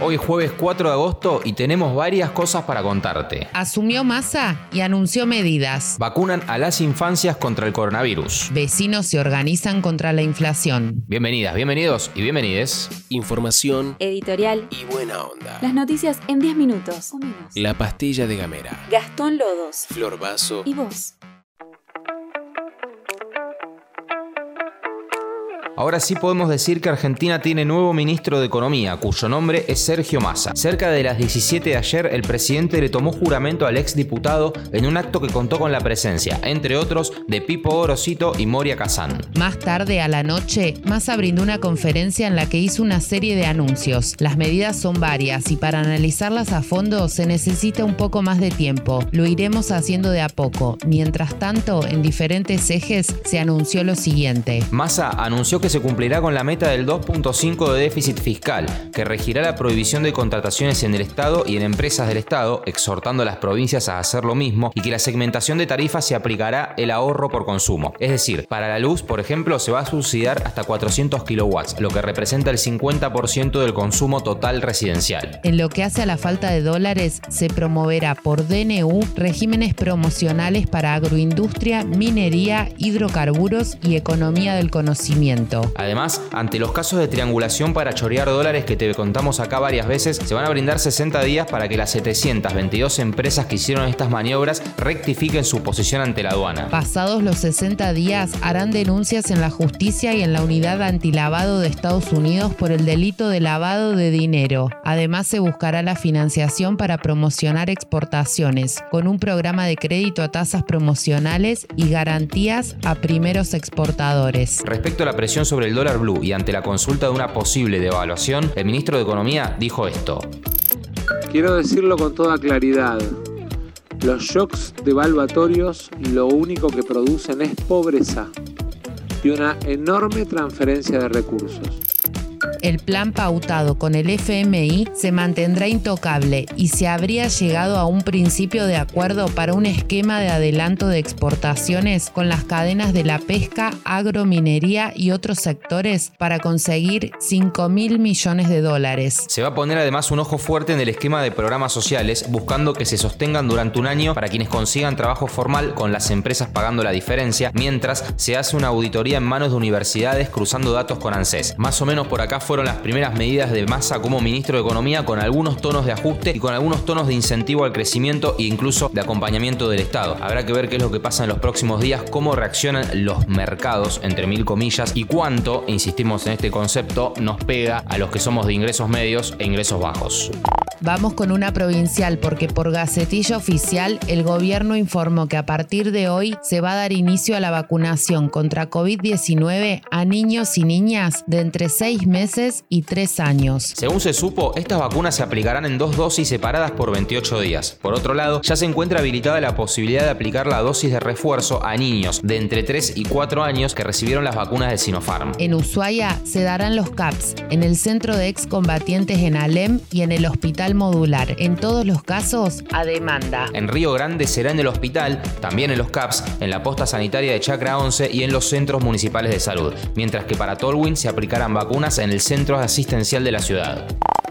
Hoy es jueves 4 de agosto y tenemos varias cosas para contarte. Asumió masa y anunció medidas. Vacunan a las infancias contra el coronavirus. Vecinos se organizan contra la inflación. Bienvenidas, bienvenidos y bienvenides. Información Editorial. y buena onda. Las noticias en 10 minutos o menos. La pastilla de Gamera. Gastón Lodos. Flor Vaso. ¿Y vos? Ahora sí podemos decir que Argentina tiene nuevo ministro de Economía, cuyo nombre es Sergio Massa. Cerca de las 17 de ayer, el presidente le tomó juramento al exdiputado en un acto que contó con la presencia, entre otros, de Pipo Orosito y Moria Kazán. Más tarde a la noche, Massa brindó una conferencia en la que hizo una serie de anuncios. Las medidas son varias y para analizarlas a fondo se necesita un poco más de tiempo. Lo iremos haciendo de a poco. Mientras tanto, en diferentes ejes se anunció lo siguiente. Massa anunció que se cumplirá con la meta del 2.5 de déficit fiscal, que regirá la prohibición de contrataciones en el Estado y en empresas del Estado, exhortando a las provincias a hacer lo mismo, y que la segmentación de tarifas se aplicará el ahorro por consumo. Es decir, para la luz, por ejemplo, se va a subsidiar hasta 400 kilowatts, lo que representa el 50% del consumo total residencial. En lo que hace a la falta de dólares, se promoverá por DNU regímenes promocionales para agroindustria, minería, hidrocarburos y economía del conocimiento. Además, ante los casos de triangulación para chorear dólares que te contamos acá varias veces, se van a brindar 60 días para que las 722 empresas que hicieron estas maniobras rectifiquen su posición ante la aduana. Pasados los 60 días, harán denuncias en la justicia y en la unidad antilavado de Estados Unidos por el delito de lavado de dinero. Además, se buscará la financiación para promocionar exportaciones, con un programa de crédito a tasas promocionales y garantías a primeros exportadores. Respecto a la presión sobre el dólar blue y ante la consulta de una posible devaluación, el ministro de Economía dijo esto. Quiero decirlo con toda claridad. Los shocks devaluatorios lo único que producen es pobreza y una enorme transferencia de recursos. El plan pautado con el FMI se mantendrá intocable y se habría llegado a un principio de acuerdo para un esquema de adelanto de exportaciones con las cadenas de la pesca, agrominería y otros sectores para conseguir 5 mil millones de dólares. Se va a poner además un ojo fuerte en el esquema de programas sociales, buscando que se sostengan durante un año para quienes consigan trabajo formal con las empresas pagando la diferencia, mientras se hace una auditoría en manos de universidades cruzando datos con ANSES. Más o menos por acá fueron las primeras medidas de Massa como ministro de Economía con algunos tonos de ajuste y con algunos tonos de incentivo al crecimiento e incluso de acompañamiento del Estado. Habrá que ver qué es lo que pasa en los próximos días, cómo reaccionan los mercados, entre mil comillas, y cuánto, insistimos en este concepto, nos pega a los que somos de ingresos medios e ingresos bajos. Vamos con una provincial porque por gacetilla oficial el gobierno informó que a partir de hoy se va a dar inicio a la vacunación contra COVID-19 a niños y niñas de entre 6 meses y 3 años. Según se supo, estas vacunas se aplicarán en dos dosis separadas por 28 días. Por otro lado, ya se encuentra habilitada la posibilidad de aplicar la dosis de refuerzo a niños de entre 3 y 4 años que recibieron las vacunas de Sinopharm. En Ushuaia se darán los CAPS en el Centro de Excombatientes en Alem y en el Hospital Modular. En todos los casos, a demanda. En Río Grande será en el hospital, también en los CAPS, en la posta sanitaria de Chacra 11 y en los centros municipales de salud, mientras que para Tolwyn se aplicarán vacunas en el centro asistencial de la ciudad.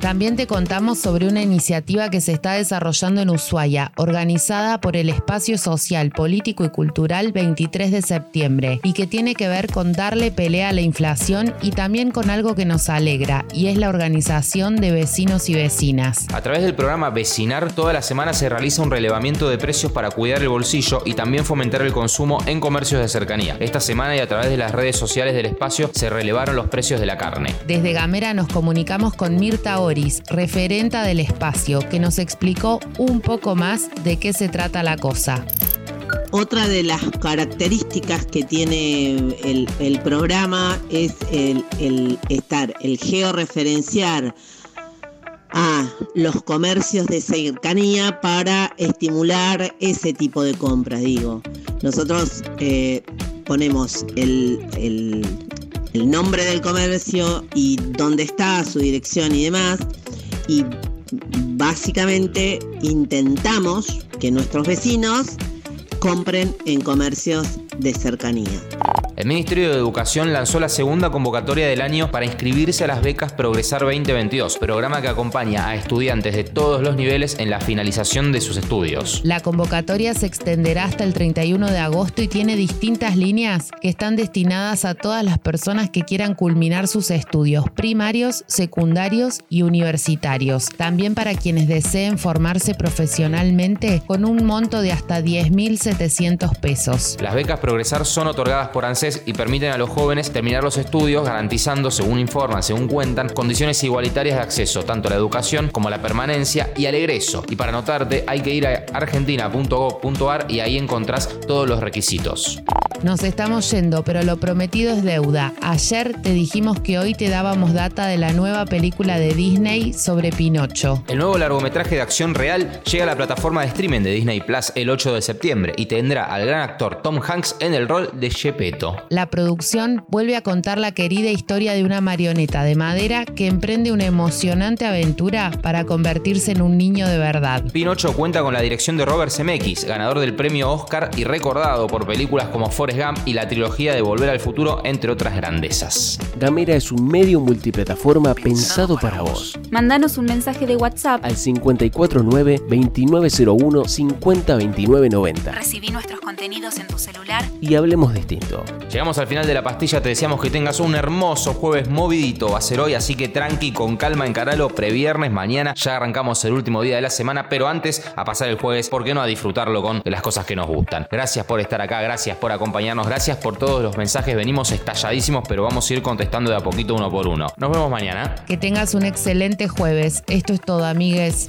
También te contamos sobre una iniciativa que se está desarrollando en Ushuaia, organizada por el Espacio Social, Político y Cultural 23 de septiembre, y que tiene que ver con darle pelea a la inflación y también con algo que nos alegra, y es la organización de vecinos y vecinas. A través del programa Vecinar, toda la semana se realiza un relevamiento de precios para cuidar el bolsillo y también fomentar el consumo en comercios de cercanía. Esta semana y a través de las redes sociales del espacio se relevaron los precios de la carne. Desde Gamera nos comunicamos con Mirta Oris, referenta del espacio, que nos explicó un poco más de qué se trata la cosa. Otra de las características que tiene el, programa es el, el estar, el georreferenciar a los comercios de cercanía para estimular ese tipo de compras, digo. Nosotros eh, ponemos el, el- el nombre del comercio y dónde está, su dirección y demás, y básicamente intentamos que nuestros vecinos compren en comercios de cercanía. El Ministerio de Educación lanzó la segunda convocatoria del año para inscribirse a las becas Progresar 2022, programa que acompaña a estudiantes de todos los niveles en la finalización de sus estudios. La convocatoria se extenderá hasta el 31 de agosto y tiene distintas líneas que están destinadas a todas las personas que quieran culminar sus estudios primarios, secundarios y universitarios. También para quienes deseen formarse profesionalmente con un monto de hasta 10.700 pesos. Las becas Progresar son otorgadas por ANSES y permiten a los jóvenes terminar los estudios garantizando, según informan, según cuentan, condiciones igualitarias de acceso tanto a la educación como a la permanencia y al egreso. Y para anotarte hay que ir a argentina.gov.ar y ahí encontrás todos los requisitos. Nos estamos yendo, pero lo prometido es deuda. Ayer te dijimos que hoy te dábamos data de la nueva película de Disney sobre Pinocho. El nuevo largometraje de acción real llega a la plataforma de streaming de Disney Plus el 8 de septiembre y tendrá al gran actor Tom Hanks en el rol de Gepetto. La producción vuelve a contar la querida historia de una marioneta de madera que emprende una emocionante aventura para convertirse en un niño de verdad. Pinocho cuenta con la dirección de Robert Zemeckis, ganador del premio Oscar y recordado por películas como Forrest Gump y la trilogía de Volver al Futuro, entre otras grandezas. Gamera es un medio multiplataforma pensado para vos. Mándanos un mensaje de WhatsApp. Al 549-2901-502990 Recibí nuestros contenidos en tu celular. y hablemos distinto. Llegamos al final de la pastilla, te deseamos que tengas un hermoso jueves movidito, va a ser hoy, así que tranqui, con calma, encaralo, previernes, mañana ya arrancamos el último día de la semana, pero antes a pasar el jueves, ¿por qué no a disfrutarlo con las cosas que nos gustan? Gracias por estar acá, gracias por acompañarnos, gracias por todos los mensajes, venimos estalladísimos, pero vamos a ir contestando de a poquito uno por uno. Nos vemos mañana. Que tengas un excelente jueves. Esto es todo, amigues.